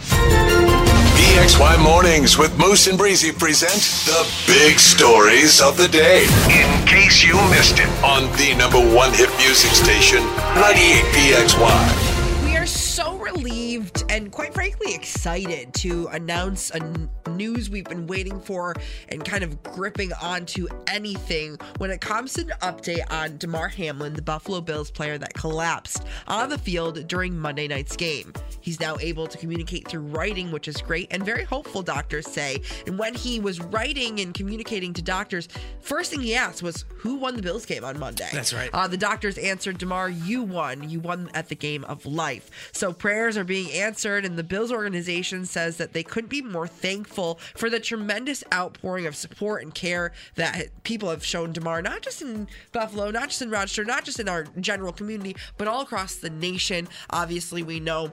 PXY Mornings with Moose and Breezy present the big stories of the day. In case you missed it on the number one hit music station, 98 PXY so relieved and quite frankly excited to announce a n- news we've been waiting for and kind of gripping onto anything when it comes to an update on Damar Hamlin, the Buffalo Bills player that collapsed on the field during Monday night's game. He's now able to communicate through writing, which is great and very hopeful, doctors say. And when he was writing and communicating to doctors, first thing he asked was, Who won the Bills game on Monday? That's right. Uh, the doctors answered, Damar, you won. You won at the game of life. So prayers are being answered, and the Bills organization says that they couldn't be more thankful for the tremendous outpouring of support and care that people have shown Damar, not just in Buffalo, not just in Rochester, not just in our general community, but all across the nation. Obviously, we know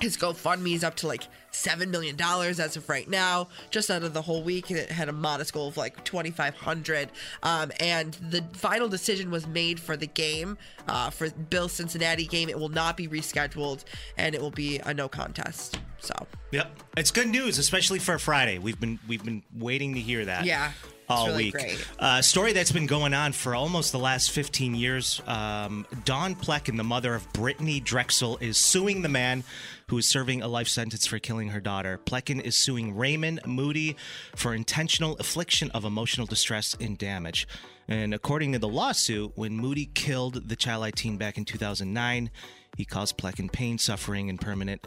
his GoFundMe is up to like seven million dollars as of right now. Just out of the whole week, it had a modest goal of like twenty five hundred. Um, and the final decision was made for the game, uh, for Bill Cincinnati game. It will not be rescheduled, and it will be a no contest. So. Yep, it's good news, especially for Friday. We've been we've been waiting to hear that. Yeah. All really week. great. Uh, story that's been going on for almost the last 15 years. Um, Dawn Pleckan, the mother of Brittanee Drexel, is suing the man who is serving a life sentence for killing her daughter. Pleckan is suing Raymond Moody for intentional affliction of emotional distress and damage. And according to the lawsuit, when Moody killed the child teen back in 2009, he caused Pleckan pain, suffering, and permanent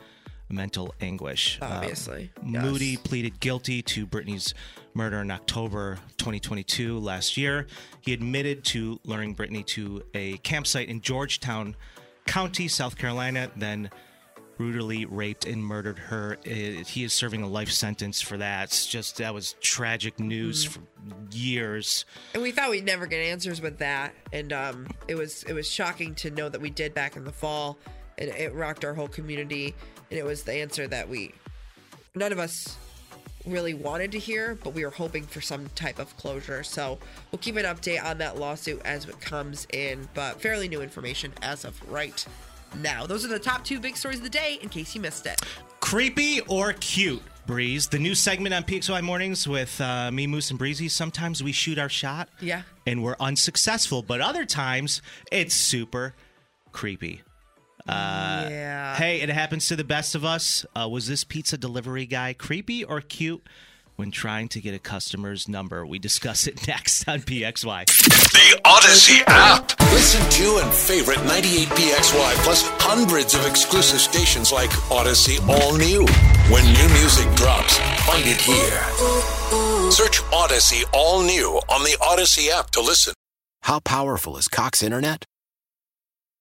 mental anguish. Um, Obviously, yes. Moody pleaded guilty to Brittanee's murder in October 2022 last year. He admitted to luring Brittanee to a campsite in Georgetown County, South Carolina, then brutally raped and murdered her. Uh, He is serving a life sentence for that. It's just that was tragic news Mm. for years. And we thought we'd never get answers with that, and um, it was it was shocking to know that we did back in the fall, and it rocked our whole community. And it was the answer that we none of us really wanted to hear, but we were hoping for some type of closure. So we'll keep an update on that lawsuit as it comes in, but fairly new information as of right now. Those are the top two big stories of the day, in case you missed it. Creepy or cute? Breeze, the new segment on PXY Mornings with uh, me, Moose, and Breezy. Sometimes we shoot our shot, Yeah. and we're unsuccessful, but other times it's super creepy. Uh, yeah. Hey, it happens to the best of us. Uh, was this pizza delivery guy creepy or cute when trying to get a customer's number? We discuss it next on PXY. The Audacy app. Listen to and favorite 98 PXY plus hundreds of exclusive stations like Audacy All New. When new music drops, find it here. Search Audacy All New on the Audacy app to listen. How powerful is Cox Internet?